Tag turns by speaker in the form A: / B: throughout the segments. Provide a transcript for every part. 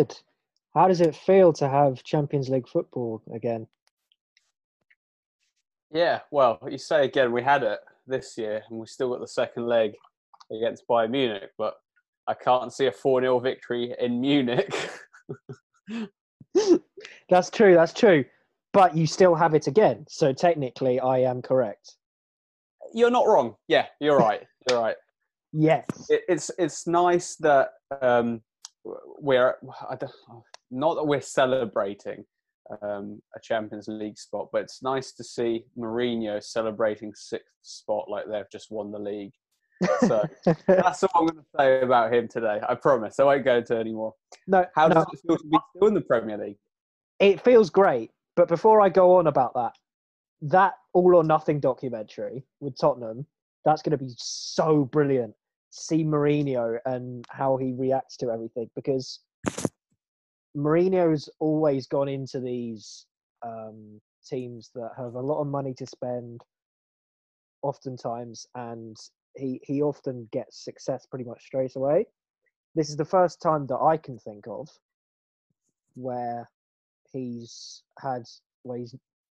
A: good. How does it feel to have Champions League football again?
B: Yeah, well, you say again, we had it this year, and we still got the second leg against Bayern Munich, but I can't see a 4 0 victory in Munich.
A: that's true, that's true. But you still have it again. So technically, I am correct.
B: You're not wrong. Yeah, you're right. You're right.
A: yes.
B: It, it's it's nice that um, we're not that we're celebrating um, a Champions League spot, but it's nice to see Mourinho celebrating sixth spot like they've just won the league. So that's all I'm going to say about him today. I promise. I won't go into any more.
A: No.
B: How
A: no.
B: does it feel to be still in the Premier League?
A: It feels great, but before I go on about that, that All or Nothing documentary with Tottenham, that's going to be so brilliant. See Mourinho and how he reacts to everything because Mourinho's always gone into these um, teams that have a lot of money to spend, oftentimes, and he he often gets success pretty much straight away. This is the first time that I can think of where he's had where he's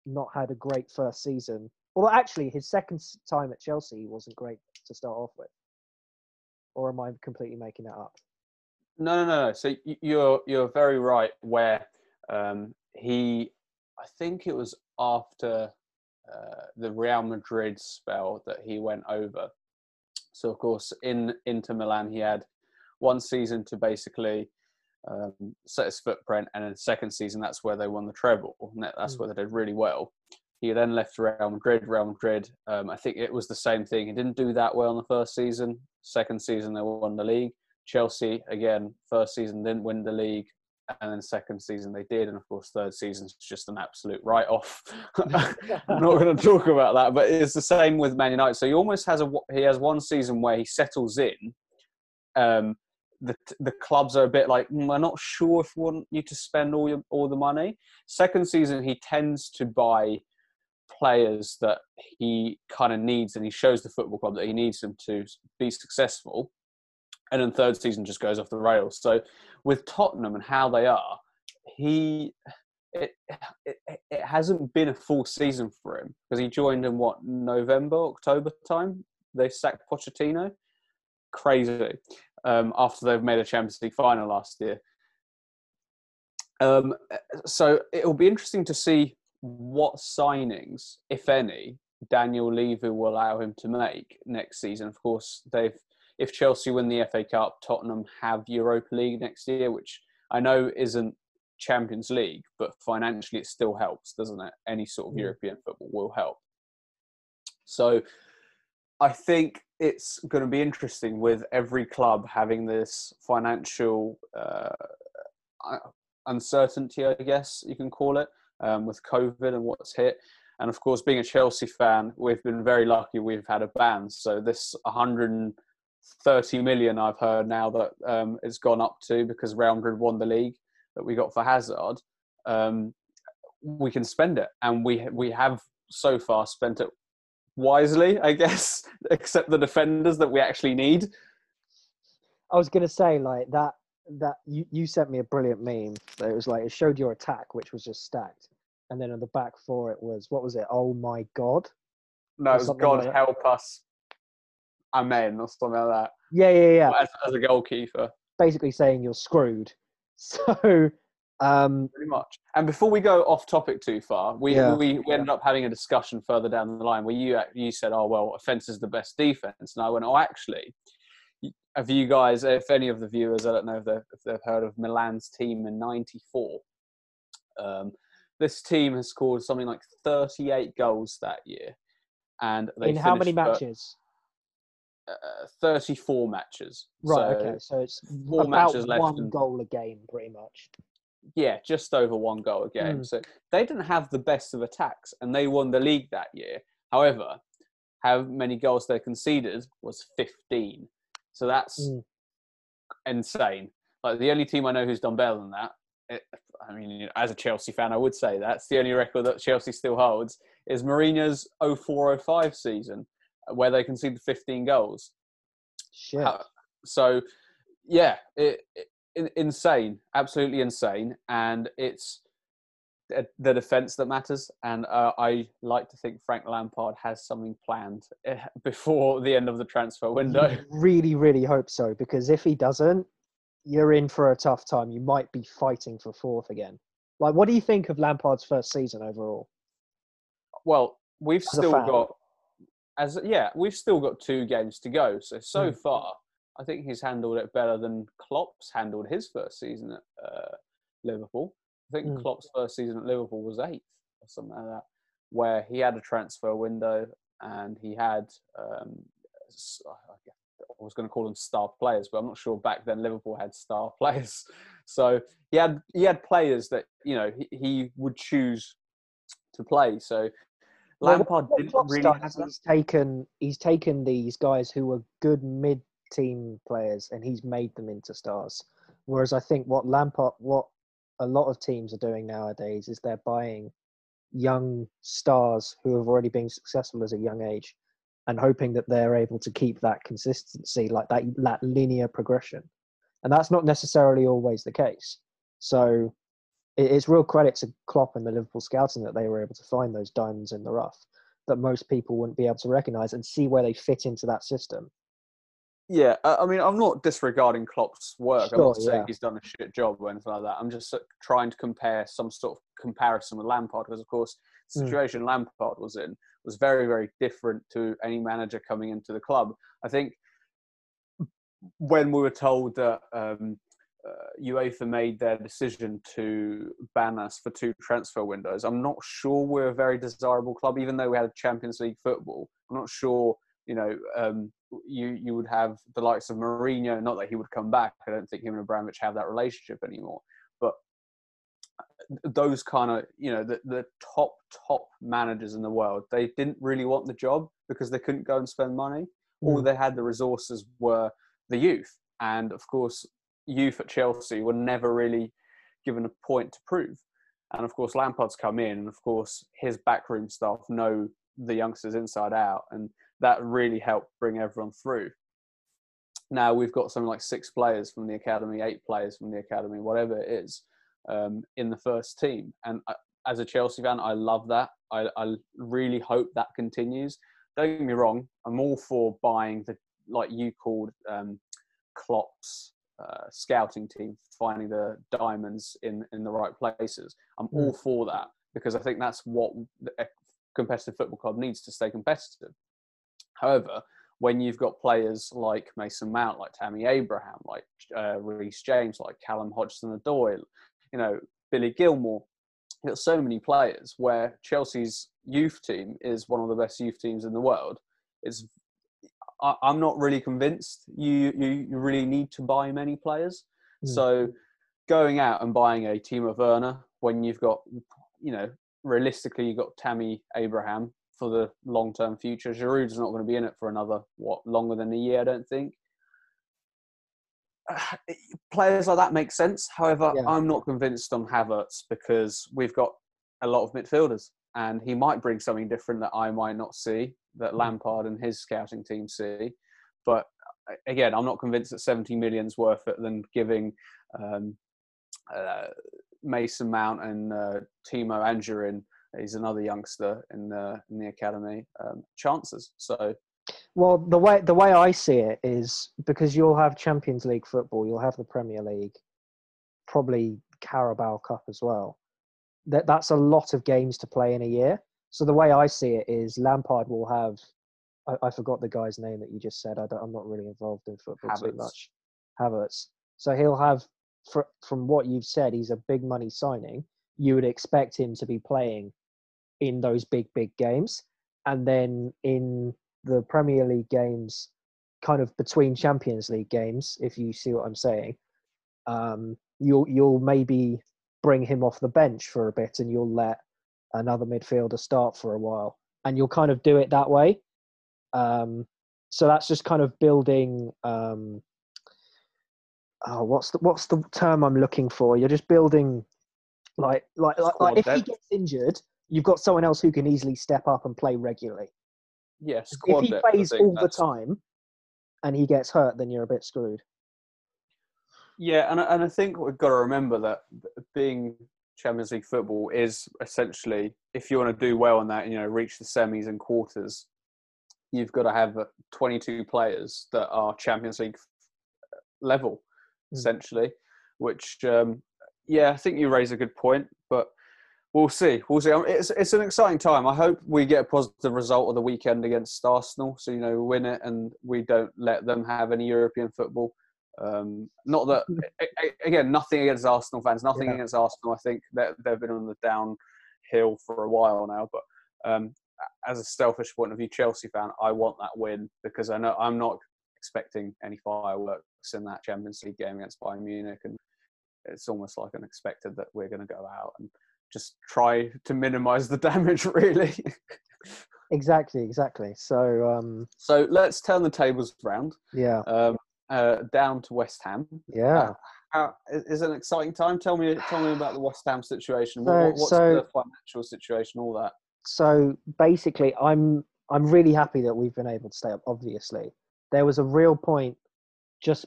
A: not had a great first season. Well, actually, his second time at Chelsea wasn't great to start off with. Or am I completely making that up?
B: No, no, no. So you're you're very right. Where um, he, I think it was after uh, the Real Madrid spell that he went over. So of course, in Inter Milan, he had one season to basically um, set his footprint, and in the second season, that's where they won the treble. And that's mm. where they did really well. He then left Real Madrid. Real Madrid, um, I think it was the same thing. He didn't do that well in the first season. Second season, they won the league. Chelsea again, first season didn't win the league, and then second season they did, and of course third season's just an absolute write-off. I'm not going to talk about that, but it's the same with Man United. So he almost has a he has one season where he settles in. Um, the the clubs are a bit like mm, we're not sure if we want you to spend all your all the money. Second season he tends to buy players that he kind of needs, and he shows the football club that he needs them to be successful and then third season just goes off the rails. So with Tottenham and how they are, he it, it, it hasn't been a full season for him because he joined in what November October time. They sacked Pochettino, crazy. Um, after they've made a Champions League final last year. Um, so it'll be interesting to see what signings, if any, Daniel Levy will allow him to make next season. Of course, they've if Chelsea win the FA Cup, Tottenham have Europa League next year, which I know isn't Champions League, but financially it still helps, doesn't it? Any sort of mm. European football will help. So I think it's going to be interesting with every club having this financial uh, uncertainty, I guess you can call it, um, with COVID and what's hit. And of course, being a Chelsea fan, we've been very lucky. We've had a ban, so this 130 million I've heard now that um, it's gone up to because Real Madrid won the league that we got for Hazard. Um, we can spend it, and we we have so far spent it wisely, I guess, except the defenders that we actually need.
A: I was going to say like that. That you, you sent me a brilliant meme. It was like it showed your attack, which was just stacked, and then on the back for it was what was it? Oh my god!
B: No, it was God like help us amen or something like that.
A: Yeah, yeah, yeah.
B: As, as, a goalkeeper.
A: Basically saying you're screwed. So, um,
B: pretty much. And before we go off topic too far, we yeah. we, we ended up having a discussion further down the line where you you said, "Oh well, offense is the best defense," and I went, "Oh, actually." Have you guys, if any of the viewers, I don't know if they've, if they've heard of Milan's team in '94. Um, this team has scored something like 38 goals that year, and they
A: in how many matches?
B: uh, 34 matches.
A: Right. So okay. So it's four matches left. One and, goal a game, pretty much.
B: Yeah, just over one goal a game. Mm. So they didn't have the best of attacks, and they won the league that year. However, how many goals they conceded was 15. So that's mm. insane. Like the only team I know who's done better than that. It, I mean, as a Chelsea fan, I would say that's the only record that Chelsea still holds is Mourinho's 0405 season where they conceded 15 goals.
A: Shit. Uh,
B: so, yeah, it, it, insane, absolutely insane, and it's the defense that matters. And uh, I like to think Frank Lampard has something planned eh, before the end of the transfer window.
A: really, really hope so because if he doesn't, you're in for a tough time. You might be fighting for fourth again. Like, what do you think of Lampard's first season overall?
B: Well, we've still got as yeah, we've still got two games to go. So so mm. far, I think he's handled it better than Klopp's handled his first season at uh, Liverpool. I think mm. Klopp's first season at Liverpool was eighth or something like that, where he had a transfer window and he had um, I was going to call them star players, but I'm not sure back then Liverpool had star players. So he had he had players that you know he, he would choose to play. So Lampard well, didn't really have
A: He's taken he's taken these guys who were good mid team players and he's made them into stars. Whereas I think what Lampard what a lot of teams are doing nowadays is they're buying young stars who have already been successful as a young age and hoping that they're able to keep that consistency like that that linear progression and that's not necessarily always the case so it's real credit to Klopp and the Liverpool scouting that they were able to find those diamonds in the rough that most people wouldn't be able to recognize and see where they fit into that system.
B: Yeah, I mean, I'm not disregarding Klopp's work. Sure, I'm not saying yeah. he's done a shit job or anything like that. I'm just trying to compare some sort of comparison with Lampard because, of course, the hmm. situation mm. Lampard was in was very, very different to any manager coming into the club. I think when we were told that um, uh, UEFA made their decision to ban us for two transfer windows. I'm not sure we're a very desirable club, even though we had Champions League football. I'm not sure, you know, um, you you would have the likes of Mourinho. Not that he would come back. I don't think him and Abramovich have that relationship anymore. But those kind of, you know, the the top top managers in the world, they didn't really want the job because they couldn't go and spend money. Mm. All they had the resources were the youth, and of course youth at Chelsea were never really given a point to prove. And of course, Lampard's come in, and of course, his backroom staff know the youngsters inside out, and that really helped bring everyone through. Now we've got something like six players from the academy, eight players from the academy, whatever it is, um, in the first team. And uh, as a Chelsea fan, I love that. I, I really hope that continues. Don't get me wrong, I'm all for buying the, like you called um, Klopp's uh, scouting team finding the diamonds in in the right places. I'm mm. all for that because I think that's what competitive football club needs to stay competitive. However, when you've got players like Mason Mount, like Tammy Abraham, like uh, Reece James, like Callum Hudson-Odoi, you know Billy Gilmour, you've got so many players where Chelsea's youth team is one of the best youth teams in the world. It's I, am not really convinced you, you, you really need to buy many players. Mm. So going out and buying a team of Werner when you've got, you know, realistically you've got Tammy Abraham for the long term future. Giroud's not going to be in it for another what longer than a year, I don't think. Players like that make sense. However, yeah. I'm not convinced on Havertz because we've got a lot of midfielders, and he might bring something different that I might not see that Lampard and his scouting team see. But again, I'm not convinced that 70 million's worth it than giving um, uh, Mason Mount and uh, Tino Anjorin, he's another youngster in the in the academy, um, chances. So.
A: Well, the way the way I see it is because you'll have Champions League football, you'll have the Premier League, probably Carabao Cup as well. That that's a lot of games to play in a year. So the way I see it is Lampard will have. I, I forgot the guy's name that you just said. I am not really involved in football too much. Havertz. So he'll have, for, from what you've said, he's a big money signing. You would expect him to be playing in those big big games, and then in the Premier League games, kind of between Champions League games, if you see what I'm saying, um, you'll you'll maybe bring him off the bench for a bit, and you'll let another midfielder start for a while, and you'll kind of do it that way. Um, so that's just kind of building. Um, oh, what's the what's the term I'm looking for? You're just building, like like like, like if he gets injured, you've got someone else who can easily step up and play regularly.
B: Yes,
A: yeah, if he plays all that's... the time, and he gets hurt, then you're a bit screwed.
B: Yeah, and I- and I think we've got to remember that being Champions League football is essentially if you want to do well in that, you know, reach the semis and quarters, you've got to have uh, 22 players that are Champions League level. Essentially. Which, um, yeah, I think you raise a good point, but we'll see. We'll see. It's it's an exciting time. I hope we get a positive result of the weekend against Arsenal, so you know, win it, and we don't let them have any European football. Um, not that a- again, nothing against Arsenal fans, nothing
A: Yeah.
B: against Arsenal. I think that they've been on the downhill for a while now. But um, as a selfish point of view, Chelsea fan, I want that win because I know I'm not expecting any fireworks in that Champions League game against Bayern Munich, and it's almost like unexpected that we're going to go out and just try to minimise the damage, really.
A: Exactly, exactly. So um,
B: so let's turn the tables round
A: yeah,
B: um, uh, down to West Ham.
A: yeah.
B: How, is is it an exciting time? Tell me, tell me about the West Ham situation.
A: So-
B: what- what's
A: so-
B: the financial situation? All that.
A: so basically i'm i'm really happy that we've been able to stay up obviously there was a real point just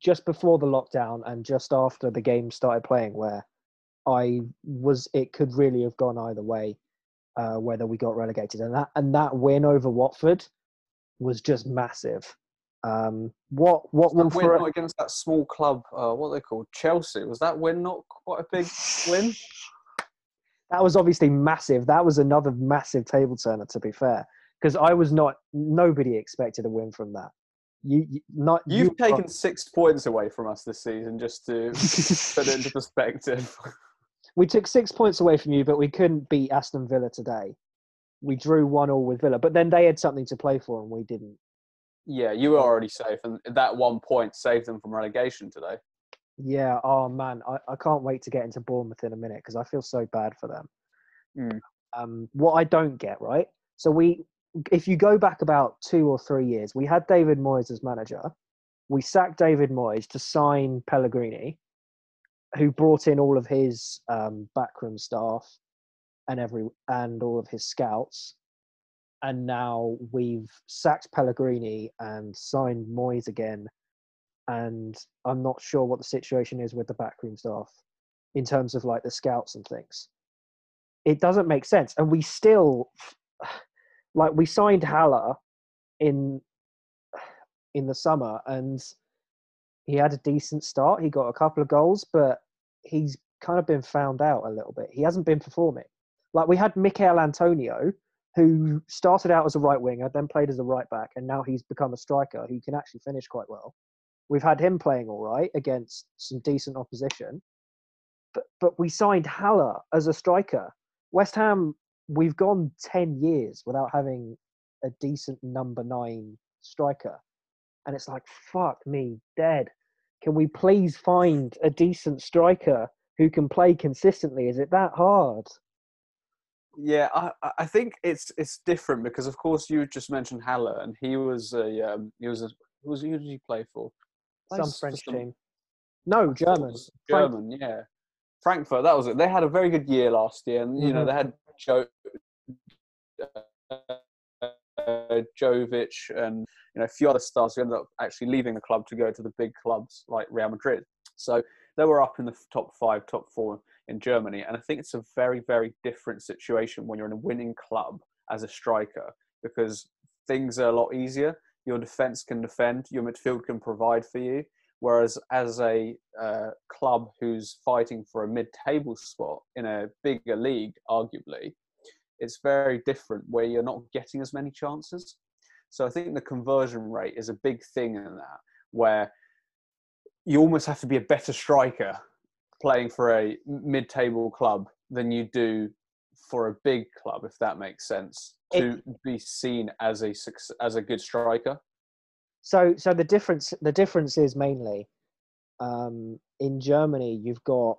A: just before the lockdown and just after the game started playing where i was it could really have gone either way uh, whether we got relegated and that and that win over watford was just massive um what what
B: That win
A: for
B: not against that small club. Uh, what they called? Chelsea. Was that win not quite a big win?
A: that was obviously massive. That was another massive table turner, to be fair, because I was not. Nobody expected a win from that. You, you not
B: You've
A: you-
B: taken six points away from us this season, just to put it into perspective.
A: we took six points away from you, but we couldn't beat Aston Villa today. We drew one all with Villa, but then they had something to play for, and we didn't.
B: yeah, you were already safe, and that one point saved them from relegation today.
A: Yeah. Oh man, I, I can't wait to get into Bournemouth in a minute because I feel so bad for them.
B: Mm.
A: Um, what I don't get right. So we, if you go back about two or three years, we had David Moyes as manager. We sacked David Moyes to sign Pellegrini, who brought in all of his um, backroom staff and every and all of his scouts. And now we've sacked Pellegrini and signed Moyes again and I'm not sure what the situation is with the backroom staff in terms of like the scouts and things. It doesn't make sense, and we still like we signed Haller in in the summer, and he had a decent start. He got a couple of goals, but he's kind of been found out a little bit. He hasn't been performing. Like we had Michael Antonio, who started out as a right winger, then played as a right back, and now he's become a striker who can actually finish quite well. We've had him playing all right against some decent opposition. But but we signed Haller as a striker. West Ham, we've gone ten years without having a decent number nine striker. And it's like, fuck me, dead. Can we please find a decent striker who can play consistently? Is it that hard?
B: Yeah, I, I- think it's it's different because of course you just mentioned Haller, and he was a um, he was a who was who did he play for?
A: Some French
B: some-
A: team. No,
B: it
A: German. Frank-
B: German, yeah. Frankfurt, that was it. They had a very good year last year, and you know
A: Mhm.
B: they had Joe, Jovic, and you know a few other stars who ended up actually leaving the club to go to the big clubs like Real Madrid. So they were up in the top five, top four in Germany, and I think it's a very, very different situation when you're in a winning club as a striker because things are a lot easier. Your defense can defend, your midfield can provide for you. Whereas as a uh, club who's fighting for a mid-table spot in a bigger league, arguably, it's very different where you're not getting as many chances. So I think the conversion rate is a big thing in that, where you almost have to be a better striker playing for a mid-table club than you do for a big club, if that makes sense, to be seen as a as a good striker.
A: So, so the difference the difference is mainly um, in Germany. You've got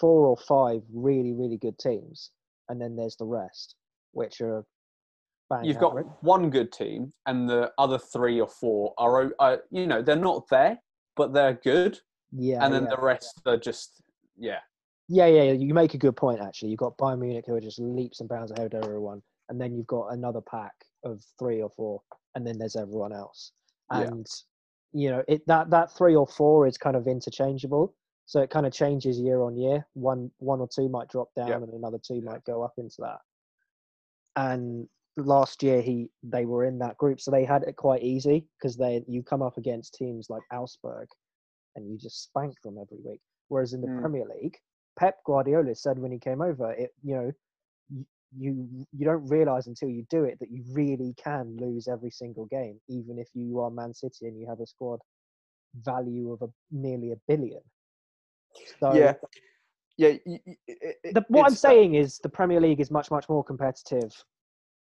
A: four or five really really good teams, and then there's the rest, which are bang
B: You've got
A: average.
B: one good team, and the other three or four are, uh, you know, they're not there, but they're good,
A: yeah,
B: and then
A: yeah.
B: the rest are just, yeah,
A: yeah, yeah, yeah. You make a good point actually. You've got Bayern Munich who are just leaps and bounds ahead of everyone, and then you've got another pack of three or four, and then there's everyone else.
B: Yeah.
A: And you know, it that that three or four is kind of interchangeable. So it kind of changes year on year. One one or two might drop down,
B: Yep.
A: and another two might go up into that. And last year he they were in that group, so they had it quite easy because they you come up against teams like Augsburg, and you just spank them every week. Whereas in the
B: Mm.
A: Premier League, Pep Guardiola said when he came over, it you know you you don't realize until you do it that you really can lose every single game, even if you are Man City and you have a squad value of a nearly a billion. So
B: yeah, yeah. y- y- it- it-
A: the, what I'm
B: uh,
A: saying is the Premier League is much much more competitive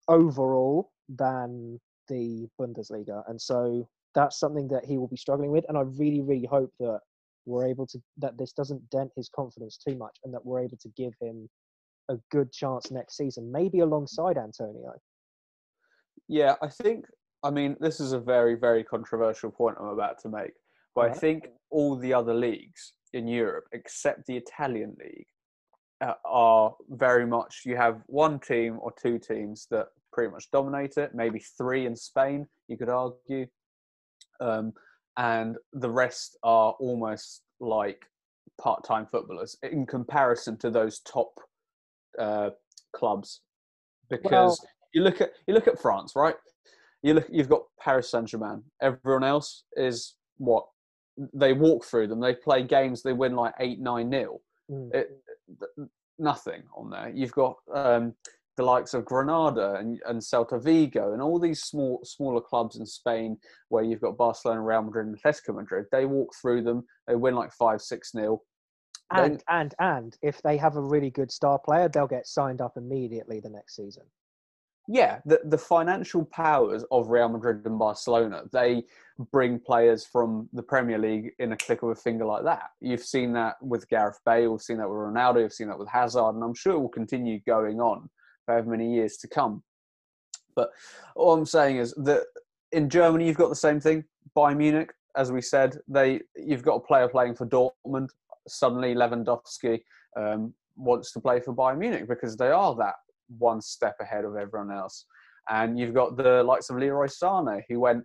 A: overall than the Bundesliga, and so that's something that he will be struggling with. And I really really hope that we're able to that this doesn't dent his confidence too much, and that we're able to give him a good chance next season, maybe alongside Antonio.
B: Yeah, I think. I mean, this is a very, very controversial point I'm about to make, but I think all the other leagues in Europe, except the Italian league, uh, are very much. You have one team or two teams that pretty much dominate it. Maybe three in Spain, you could argue, um, and the rest are almost like part-time footballers in comparison to those top uh, clubs. Because you look at you look at France, right? You look, you've got Paris Saint Germain. Everyone else is what they walk through them. They play games. They win like eight, nine nil.
A: Mm.
B: It, nothing on there. You've got um, the likes of Granada and, and Celta Vigo and all these small, smaller clubs in Spain where you've got Barcelona, Real Madrid, and Atletico Madrid. They walk through them. They win like five, six nil. Then-
A: And and and if they have a really good star player, they'll get signed up immediately the next season.
B: Yeah, the, the financial powers of Real Madrid and Barcelona, they bring players from the Premier League in a click of a finger like that. You've seen that with Gareth Bale, you've seen that with Ronaldo, you've seen that with Hazard, and I'm sure it will continue going on for however many years to come. But all I'm saying is that in Germany, you've got the same thing. Bayern Munich, as we said, they you've got a player playing for Dortmund. Suddenly, Lewandowski um, wants to play for Bayern Munich because they are that one step ahead of everyone else. And you've got the likes of Leroy Sane, who went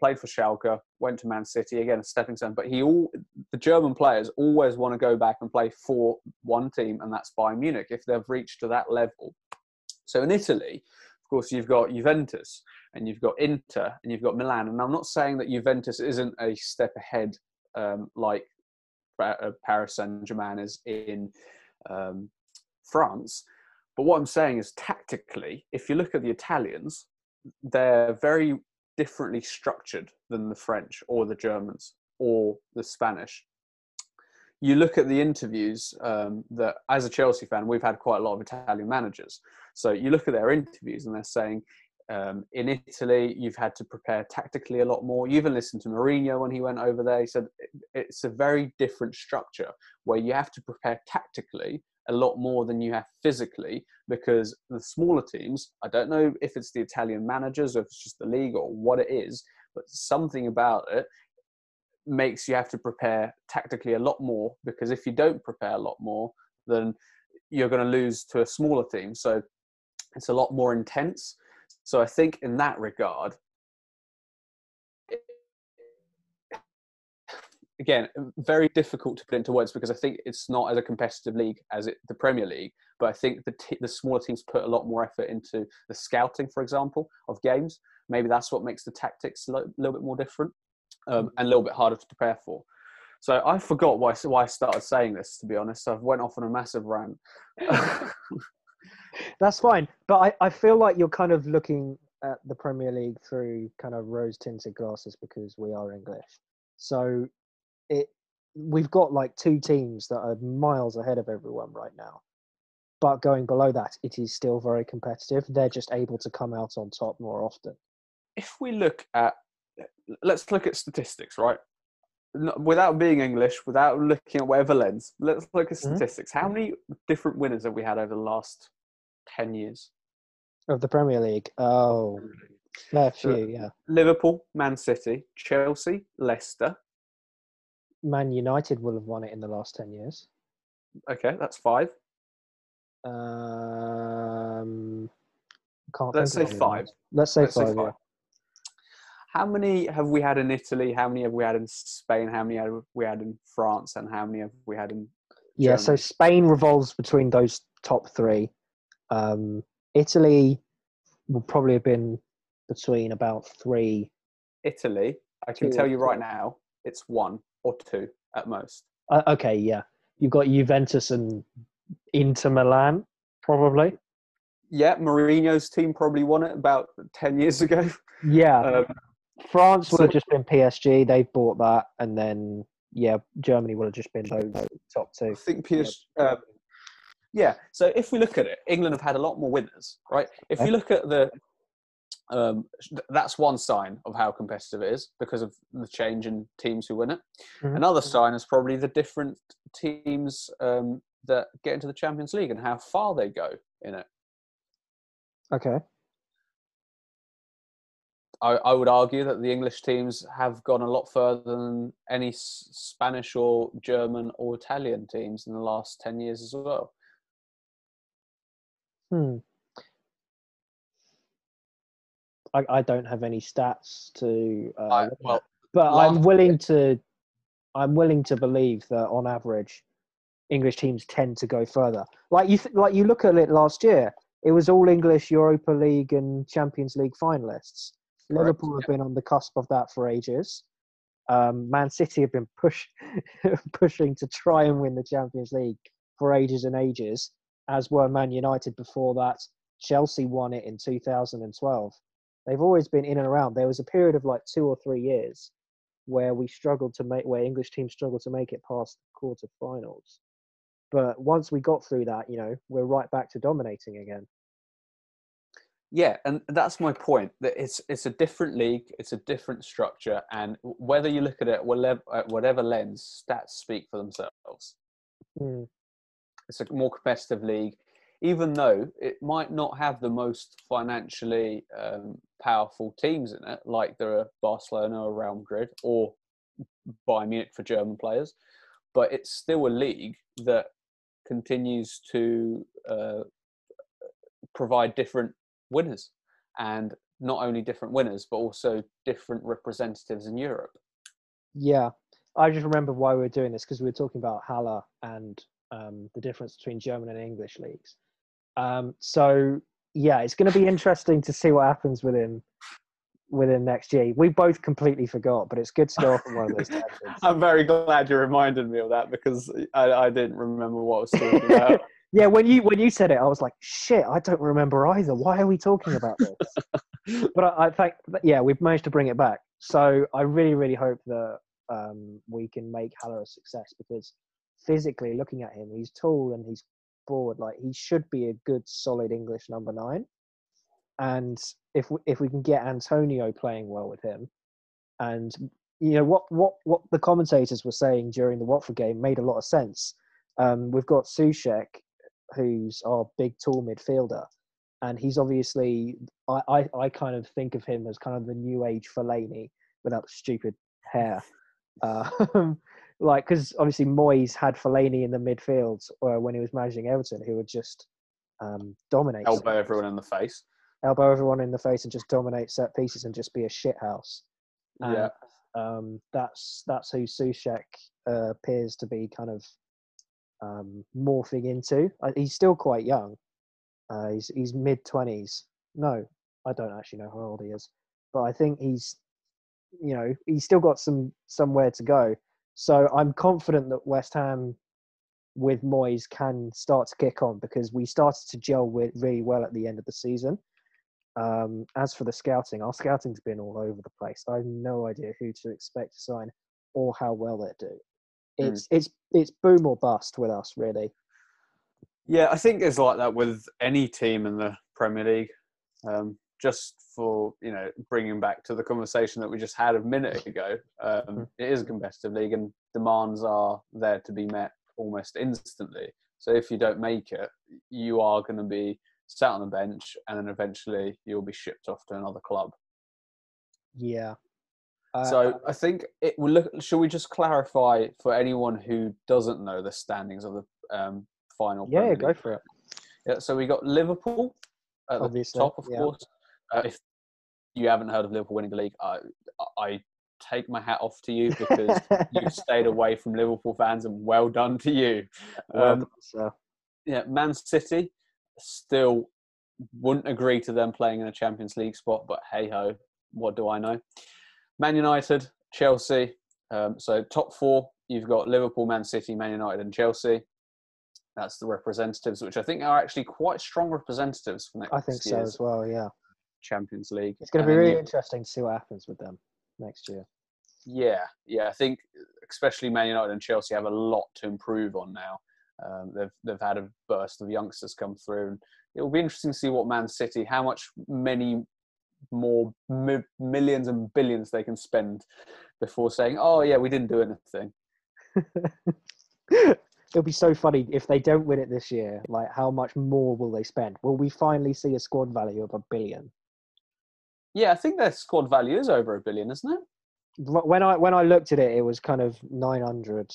B: played for Schalke, went to Man City again, a stepping stone. But he all the German players always want to go back and play for one team, and that's Bayern Munich if they've reached to that level. So in Italy, of course, you've got Juventus and you've got Inter and you've got Milan. And I'm not saying that Juventus isn't a step ahead um, like uh, Paris Saint Germain is in um, France. But what I'm saying is, tactically, if you look at the Italians, they're very differently structured than the French or the Germans or the Spanish. You look at the interviews um, that, as a Chelsea fan, we've had quite a lot of Italian managers. So you look at their interviews and they're saying, um, in Italy, you've had to prepare tactically a lot more. You even listened to Mourinho when he went over there. He said it's a very different structure where you have to prepare tactically a lot more than you have physically because the smaller teams, I don't know if it's the Italian managers or if it's just the league or what it is, but something about it makes you have to prepare tactically a lot more because if you don't prepare a lot more, then you're going to lose to a smaller team. So it's a lot more intense. So I think in that regard, again, very difficult to put into words because I think it's not as a competitive league as it, the Premier League. But I think the t- the smaller teams put a lot more effort into the scouting, for example, of games. Maybe that's what makes the tactics a lo- little bit more different um, and a little bit harder to prepare for. So I forgot why why I started saying this. To be honest, I've went off on a massive rant.
A: That's fine, but I, I feel like you're kind of looking at the Premier League through kind of rose tinted glasses because we are English. So it we've got like two teams that are miles ahead of everyone right now. But going below that, it is still very competitive. They're just able to come out on top more often.
B: if we look at let's look at statistics right without being english without looking at whatever lens let's look at
A: Mhm.
B: statistics how many different winners have we had over the last 10 years
A: Of the Premier League. Oh, fair
B: So-
A: few, yeah.
B: liverpool man city chelsea leicester
A: Man United will have won it in the last 10 years.
B: okay that's five
A: Um, can't
B: let's say five.
A: Let's say
B: Let's say
A: five, yeah.
B: how many have we had in Italy? How many have we had in Spain? How many have we had in France? And how many have we had in?
A: Yeah, so Spain revolves between those top three. Um, Italy will probably have been between about three.
B: Italy, I can tell you right now, it's one or two at most.
A: Uh, okay, yeah, you've got Juventus and Inter Milan, probably.
B: Yeah, Mourinho's team probably won it about ten years ago.
A: Yeah,
B: Um,
A: France would
B: so-
A: have just been PSG. They've bought that, and then yeah, Germany would have just been those top two.
B: I think PS. Um, yeah. So if we look at it, England have had a lot more winners, right? If
A: Okay.
B: you look at the, um, that's one sign of how competitive it is because of the change in teams who win it.
A: Mhm.
B: Another sign is probably the different teams um, that get into the Champions League and how far they go in it.
A: Okay.
B: I, I would argue that the English teams have gone a lot further than any S- Spanish or German or Italian teams in the last ten years as well.
A: Hmm. I, I don't have any stats to. Uh,
B: I- well,
A: but I'm willing to. I'm willing to believe that on average, English teams tend to go further. Like you, th- like you look at it last year. It was all English Europa League and Champions League finalists.
B: Correct,
A: Liverpool have been on the cusp of that for ages. Um, Man City have been push, pushing to try and win the Champions League for ages and ages, as were Man United before that. Chelsea won it in 2012. They've always been in and around. There was a period of like two or three years where we struggled to make, where English teams struggled to make it past the quarterfinals. But once we got through that, you know, we're right back to dominating again.
B: Yeah, and that's my point. That it's it's a different league, it's a different structure, and whether you look at it whatever at whatever lens, stats speak for themselves.
A: Mm.
B: It's a more competitive league, even though it might not have the most financially um, powerful teams in it, like there are Barcelona or Real Madrid or Bayern Munich for German players. But it's still a league that continues to uh, provide different winners and not only different winners but also different representatives in Europe.
A: Yeah, I just remember why we were doing this because we were talking about Haller and um, the difference between German and English leagues. Um, so yeah, it's going to be interesting to see what happens with him within next year. We both completely forgot, but it's good to go off on one of those tangents.
B: I'm very glad you reminded me of that because I, I didn't remember what I was talking about.
A: yeah, when you when you said it, I was like, shit, I don't remember either. Why are we talking about this? but I, I think, yeah, we've managed to bring it back. So I really, really hope that um, we can make Haller a success because physically looking at him, he's tall and he's broad. Like he should be a good, solid English number nine. And if we, if we can get Antonio playing well with him, and you know what what what the commentators were saying during the Watford game made a lot of sense. Um, we've got Soucek, who's our big tall midfielder, and he's obviously I, I, I kind of think of him as kind of the new age Fellaini without the stupid hair. Um, like because obviously Moyes had Fellaini in the midfield uh, when he was managing Everton, who would just um, dominate,
B: Elbow everyone in the face.
A: elbow everyone in the face, and just dominate set pieces and just be a shit house. And,
B: Yeah.
A: um, that's that's who Soucek uh, appears to be kind of um, morphing into. Uh, he's still quite young. Uh, he's he's mid twenties. No, I don't actually know how old he is, but I think he's, you know, he's still got some somewhere to go. So I'm confident that West Ham with Moyes can start to kick on because we started to gel with really well at the end of the season. Um, as for the scouting, our scouting's been all over the place. I have no idea who to expect to sign or how well they do.
B: Mm.
A: It's it's it's boom or bust with us, really.
B: Yeah, I think it's like that with any team in the Premier League. Um, just for you know, bringing back to the conversation that we just had a minute ago, um, it is a competitive league, and demands are there to be met almost instantly. So if you don't make it, you are going to be sat on the bench, and then eventually you'll be shipped off to another club.
A: Yeah. Uh,
B: So I think it will look. Shall we just clarify for anyone who doesn't know the standings of the um, final?
A: yeah, go for it.
B: Yeah, so we got Liverpool at
A: Obviously,
B: the top, of
A: yeah.
B: course. Uh, if you haven't heard of Liverpool winning the league, I, I take my hat off to you because you've stayed away from Liverpool fans, and well done to you.
A: Well
B: Um,
A: done,
B: yeah, Man City still wouldn't agree to them playing in a Champions League spot, but hey ho, what do I know? Man United, Chelsea. Um, so top four, you've got Liverpool, Man City, Man United, and Chelsea. That's the representatives, which I think are actually quite strong representatives for next
A: I think so as well. Yeah,
B: Champions League.
A: it's going to be really interesting to see what happens with them next year.
B: Yeah, yeah. I think especially Man United and Chelsea have a lot to improve on now. Um, they've they've had a burst of youngsters come through, and it will be interesting to see what Man City, how much many more mi- millions and billions they can spend before saying, "Oh yeah, we didn't do anything."
A: It'll be so funny if they don't win it this year. Like, how much more will they spend? Will we finally see a squad value of a billion?
B: Yeah, I think their squad value is over a billion, isn't it?
A: When I when I looked at it, it was kind of nine hundred.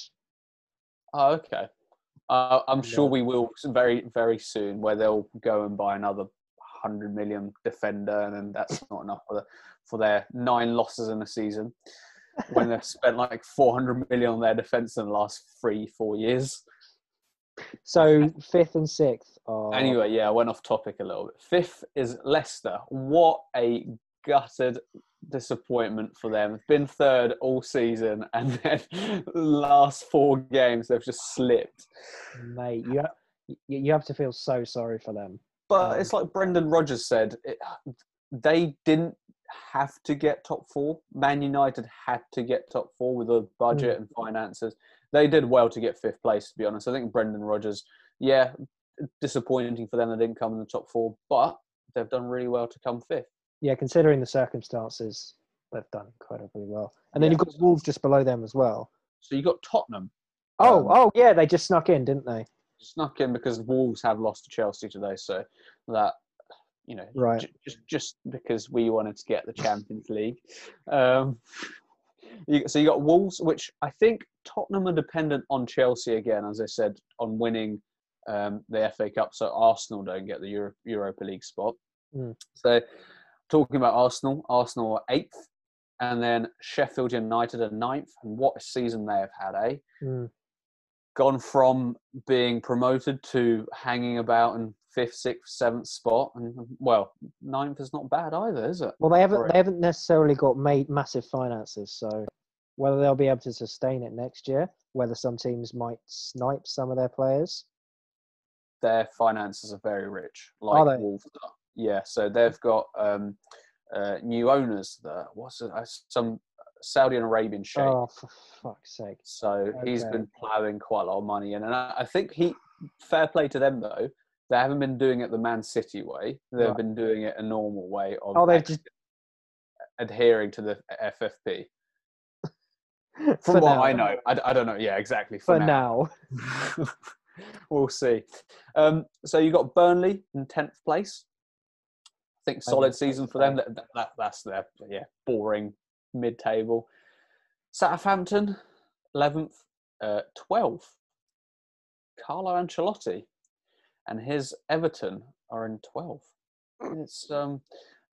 B: Oh, okay. Uh, I'm sure we will very very soon, where they'll go and buy another hundred million defender, and then that's not enough for the, for their nine losses in a season. when they've spent like 400 million on their defense in the last three four years.
A: So fifth and sixth are
B: Anyway, yeah, I went off topic a little bit. Fifth is Leicester. What a gutted disappointment for them. Been third all season, and then last four games they've just slipped.
A: mate. You ha- you have to feel so sorry for them.
B: But
A: Um,
B: it's like Brendan Rodgers said, it, they didn't have to get top four. Man United had to get top four with the budget and finances. They did well to get fifth place, to be honest. I think Brendan Rodgers, yeah, disappointing for them they didn't come in the top four, but they've done really well to come fifth.
A: Yeah, considering the circumstances, they've done incredibly well. And then
B: Yeah.
A: you've got Wolves just below them as well.
B: So you've got Tottenham
A: Oh,
B: Um,
A: oh yeah, they just snuck in, didn't they?
B: snuck in because Wolves have lost to Chelsea today, so that you know,
A: Right.
B: j- just just because we wanted to get the Champions League. Um, you, so you got Wolves, which I think Tottenham are dependent on Chelsea again, as I said, on winning um, the FA Cup, so Arsenal don't get the Euro, Europa League spot.
A: Mm.
B: So talking about Arsenal, Arsenal are eighth, and then Sheffield United are ninth, and what a season they have had, eh?
A: Mm.
B: gone from being promoted to hanging about in fifth, sixth, seventh spot, and well, ninth is not bad either, is it?
A: Well, they haven't they haven't necessarily got made massive finances, so whether they'll be able to sustain it next year, whether some teams might snipe some of their players.
B: Their finances are very rich, like? Wolves are. Yeah, so they've got um, uh, new owners. That what's it, uh, some Saudi Arabian sheikh.
A: Oh, for fuck's sake!
B: So he's been ploughing quite a lot of money in, and I, I think he. Fair play to them though. They haven't been doing it the Man City way. They've
A: Right.
B: been doing it a normal way of
A: Oh, they've just
B: adhering to the FFP. From what
A: now.
B: I know, I, I don't know. Yeah, exactly.
A: For
B: For, now,
A: now,
B: we'll see. Um, so you got Burnley in tenth place. Think solid season for them. That, that, that- that's their yeah boring mid-table. Southampton, eleventh, uh, twelfth. Carlo Ancelotti and his Everton are in twelfth. It's um,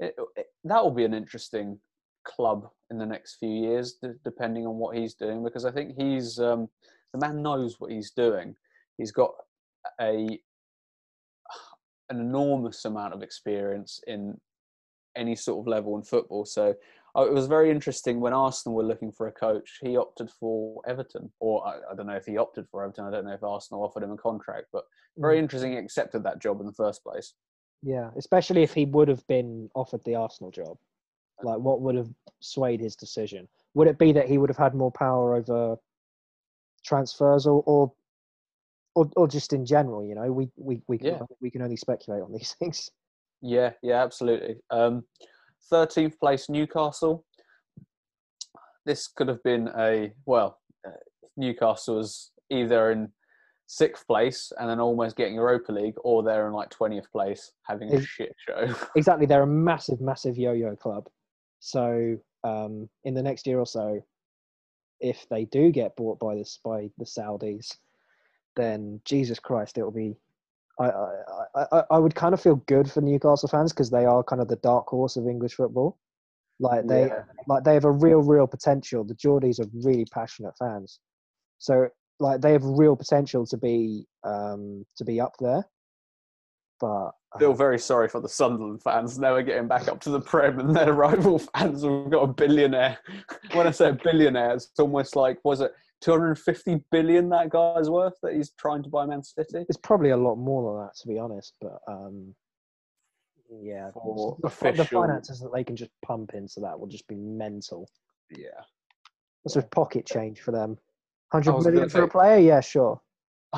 B: it, it, that will be an interesting club in the next few years, d- depending on what he's doing, because I think he's um, the man knows what he's doing. He's got a an enormous amount of experience in any sort of level in football. So uh, it was very interesting when Arsenal were looking for a coach. He opted for Everton, or I, I don't know if he opted for Everton. I don't know if Arsenal offered him a contract, but very
A: Mm,
B: interesting. He accepted that job in the first place.
A: yeah, especially if he would have been offered the Arsenal job. Like, what would have swayed his decision? Would it be that he would have had more power over transfers, or or or, or just in general? You know, we we we can,
B: Yeah.
A: we can only speculate on these things.
B: Yeah, yeah, absolutely. Um, 13th place, Newcastle. This could have been a, well, uh, Newcastle was either in sixth place and then almost getting Europa League, or they're in like 20th place having a
A: Is-
B: shit show.
A: exactly they're a massive massive yo-yo club so um in the next year or so if they do get bought by this by the saudis then jesus christ it'll be i i i, I- I would kind of feel good for newcastle fans because they are kind of the dark horse of english football Like they
B: Yeah.
A: like they have a real, real potential. The Geordies are really passionate fans, so like they have real potential to be um to be up there. But uh,
B: Feel very sorry for the Sunderland fans Now we're getting back up to the Prem, and their rival fans have got a billionaire. When I say billionaire, it's almost like was it 250 billion that guy's worth that he's trying to buy Man City
A: it's probably a lot more than that, to be honest. But um, yeah, the, the finances that they can just pump into that will just be mental.
B: Yeah,
A: That's a pocket change for them. Hundred million for a player? Yeah, sure.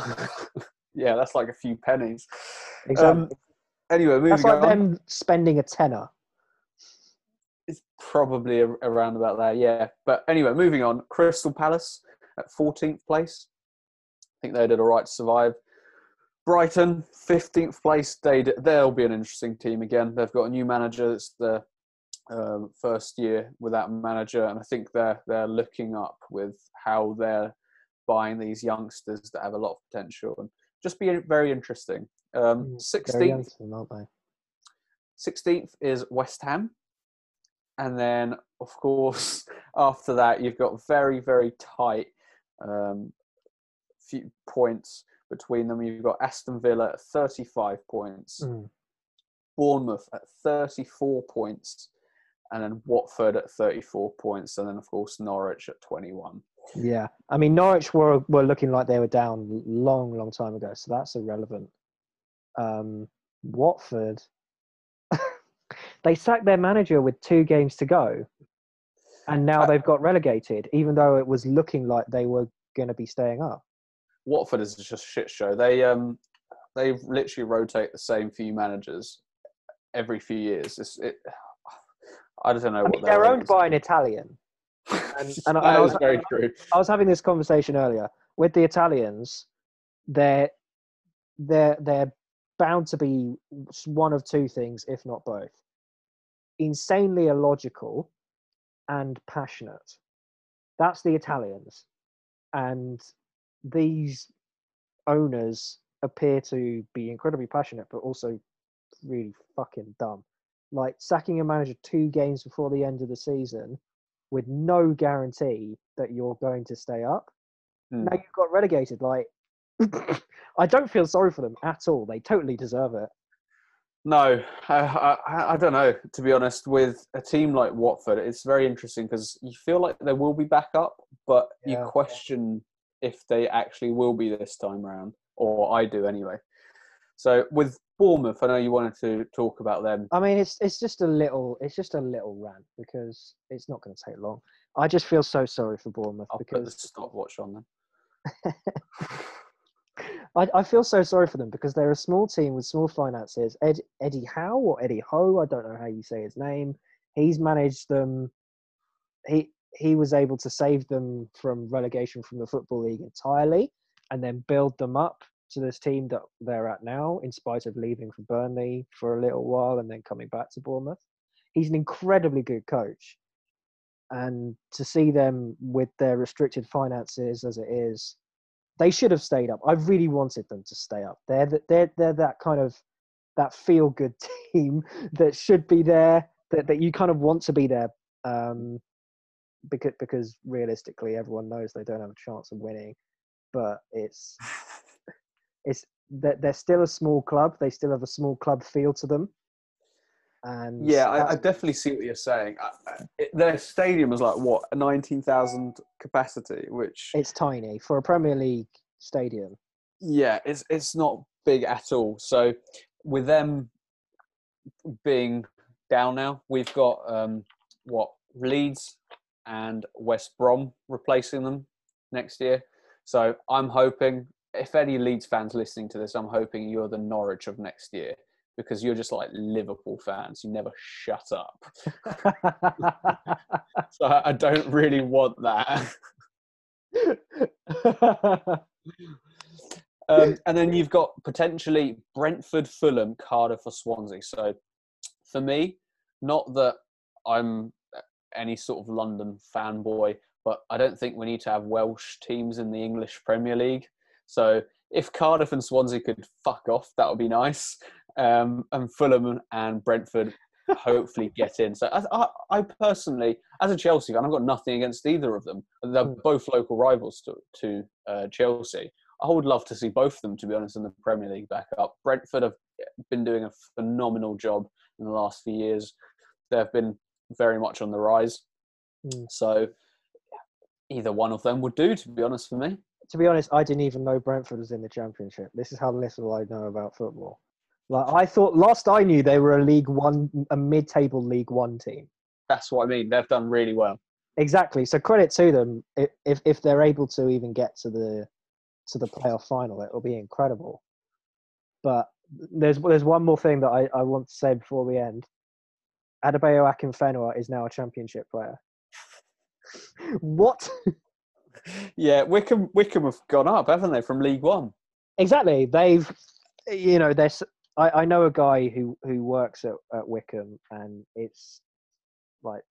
B: yeah, that's like a few pennies.
A: Exactly.
B: Um, anyway, moving on.
A: That's like
B: on.
A: them spending a tenner.
B: It's probably a- around about there, yeah. But anyway, moving on. Crystal Palace at 14th place. I think they did all right to survive. Brighton, 15th place. They d- they'll be an interesting team again. They've got a new manager. It's the um, first year without a manager, and I think they're they're looking up with how they're buying these youngsters that have a lot of potential and just be very interesting. Um,
A: Mm, Very young
B: 16th
A: to aren't they?
B: 16th is West Ham. And then, of course, after that, you've got very, very tight um, few points between them. You've got Aston Villa at 35 points,
A: Mm.
B: Bournemouth at 34 points, and then Watford at 34 points, and then, of course, Norwich at 21.
A: Yeah, I mean Norwich were were looking like they were down long, long time ago, so that's irrelevant. Um, Watford, they sacked their manager with two games to go, and now
B: Uh,
A: they've got relegated, even though it was looking like they were going to be staying up.
B: Watford is just a shit show. They um they literally rotate the same few managers every few years. It's, it, I don't know
A: I
B: what
A: mean, they're owned by an Italian. and- and I-
B: That
A: and I was-
B: very true.
A: I was having this conversation earlier with the Italians. They're they're they're bound to be one of two things, if not both: insanely illogical and passionate. That's the Italians, and these owners appear to be incredibly passionate, but also really fucking dumb. Like sacking a manager two games before the end of the season with no guarantee that you're going to stay up.
B: Hmm.
A: Now you've got relegated. Like, I don't feel sorry for them at all. They totally deserve it.
B: No, I, I, I don't know. To be honest, with a team like Watford, it's very interesting because you feel like they will be back up, but
A: Yeah.
B: you question if they actually will be this time round, or I do anyway. So with Bournemouth, I know you wanted to talk about them.
A: I mean, it's it's just a little it's just a little rant because it's not going to take long. I just feel so sorry for Bournemouth
B: I'll put the
A: because
B: stopwatch on them.
A: I, I feel so sorry for them because they're a small team with small finances. Ed, Eddie Howe or Eddie Ho, I don't know how you say his name. He's managed them. He he was able to save them from relegation from the football league entirely, and then build them up to this team that they're at now, in spite of leaving for Burnley for a little while and then coming back to Bournemouth. He's an incredibly good coach, and to see them with their restricted finances as it is, they should have stayed up. I really wanted them to stay up. They're th- they're they're that kind of that feel good team that should be there. That that you kind of want to be there. Um, because because realistically, everyone knows they don't have a chance of winning. But it's it's they're, they're still a small club. They still have a small club feel to them. And
B: Yeah, I, I definitely see what you're saying. I, I- it, their stadium is like what a nineteen thousand capacity, which
A: it's tiny for a Premier League stadium.
B: yeah, it's it's not big at all. So with them being down now, we've got um, what Leeds and West Brom replacing them next year. So I'm hoping, if any Leeds fans listening to this, I'm hoping you're the Norwich of next year because you're just like Liverpool fans. You never shut up. So I I don't really want that. Um, and then you've got potentially Brentford, Fulham, Cardiff, or Swansea. So for me, not that I'm any sort of London fanboy, but I don't think we need to have Welsh teams in the English Premier League. So if Cardiff and Swansea could fuck off, that would be nice. Um, and Fulham and Brentford, hopefully get in. So I, I, personally, as a Chelsea fan, I've got nothing against either of them. They're
A: Mm.
B: both local rivals to, to uh, Chelsea. I would love to see both of them, to be honest, in the Premier League back up. Brentford have been doing a phenomenal job in the last few years. They've been very much on the rise.
A: Mm.
B: So either one of them would do, to be honest, for me.
A: To be honest, I didn't even know Brentford was in the Championship. This is how little I know about football. Like I thought, last I knew, they were a League One, a mid-table League One team.
B: That's what I mean. They've done really well.
A: Exactly. So credit to them if if they're able to even get to the to the playoff final, it will be incredible. But there's there's one more thing that I, I want to say before we end. Adebayo Akinfenwa is now a championship player. what?
B: Yeah, Wycombe Wycombe have gone up, haven't they, from League One?
A: Exactly. They've you know there's I, I know a guy who who works at, at Wycombe and it's like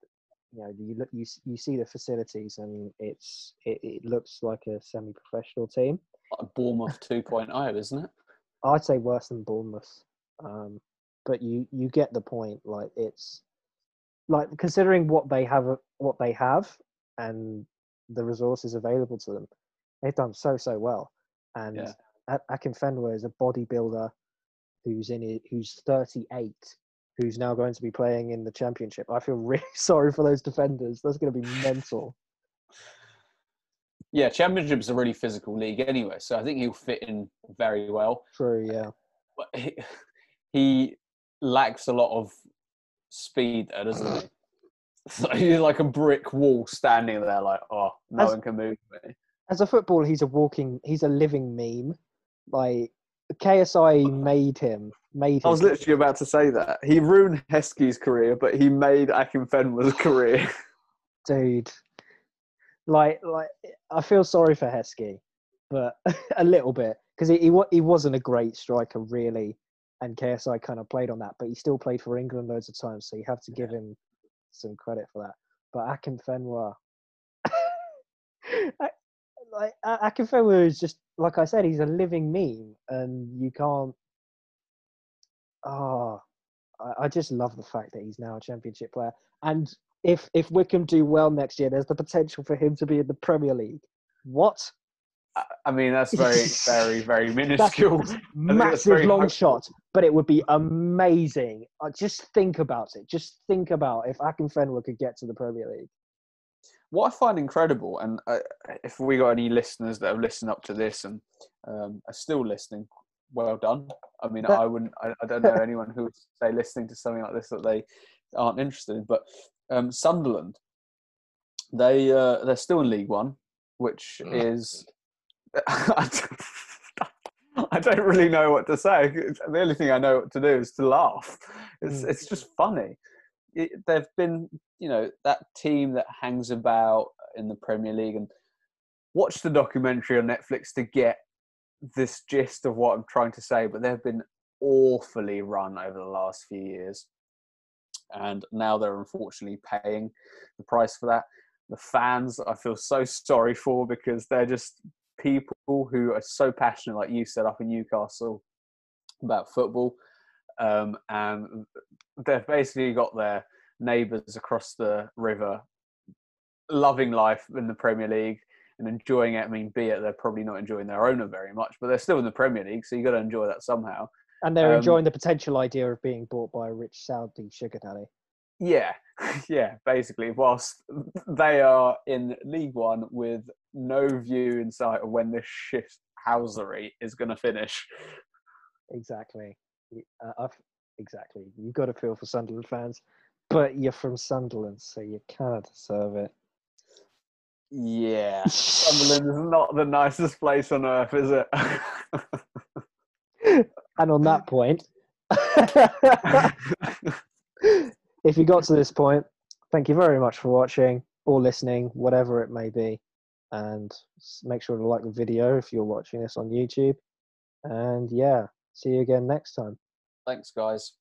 A: you know you look you you see the facilities and it's it, it looks like a semi-professional team.
B: Like Bournemouth 2.0, isn't it?
A: I'd say worse than Bournemouth. Um, but you you get the point. Like it's like considering what they have what they have and the resources available to them, they've done so so well. And
B: Yeah.
A: A- Akinfenwa is a bodybuilder who's in it, who's 38, who's now going to be playing in the championship. I feel really sorry for those defenders. That's going to be mental.
B: Yeah, Championship's a really physical league anyway, so I think he'll fit in very well.
A: True, yeah.
B: But he, he lacks a lot of speed, though, doesn't he? So he's like a brick wall standing there, like, oh, no
A: As-
B: one can move me.
A: as a footballer, he's a walking, he's a living meme. Like KSI made him, made
B: I was literally about to say that. He ruined Heskey's career, but he made Akinfenwa's career.
A: dude. Like, like I feel sorry for Heskey, but a little bit because he he, he wasn't a great striker really, and KSI kind of played on that, but he still played for England loads of times, so you have to give him some credit for that. But Akinfenwa, like Akinfenwa is just like I said, he's a living meme, and you can't. Ah, I, I just love the fact that he's now a championship player, and if if Wycombe do well next year, there's the potential for him to be in the Premier League. What
B: I- mean, that's very, very, very minuscule.
A: massive long shot, but it would be amazing. Uh, just think about it. Just think about if Akinfenwa could get to the Premier League.
B: What I find incredible, and uh, if we got any listeners that have listened up to this and um, are still listening, well done. I mean, I wouldn't, I, I don't know anyone who would say listening to something like this that they aren't interested in. But um, Sunderland, they uh, they're still in League One, which is I don't- really know what to say. The only thing I know what to do is to laugh. It's
A: Mm.
B: it's just funny. They've been, you know, that team that hangs about in the Premier League and watch the documentary on Netflix to get this gist of what I'm trying to say. But they've been awfully run over the last few years, and now they're unfortunately paying the price for that. The fans, I feel so sorry for because they're just people who are so passionate, like you said up in Newcastle, about football. Um, and they've basically got their neighbours across the river loving life in the Premier League and enjoying it. I mean, be it they're probably not enjoying their owner very much, but they're still in the Premier League, so you've got to enjoy that somehow.
A: And they're
B: Um,
A: enjoying the potential idea of being bought by a rich Saudi sugar daddy.
B: Yeah, yeah, basically, whilst they are in League One with no view in sight of when this shit housery is going to finish.
A: Exactly. Uh, I've, exactly. You've got to feel for Sunderland fans, but you're from Sunderland, so you cannot deserve it.
B: Yeah, Sunderland is not the nicest place on earth, is it?
A: and on that point, if you got to this point, thank you very much for watching or listening, whatever it may be. And make sure to like the video if you're watching this on YouTube. And yeah, see you again next time.
B: Thanks, guys.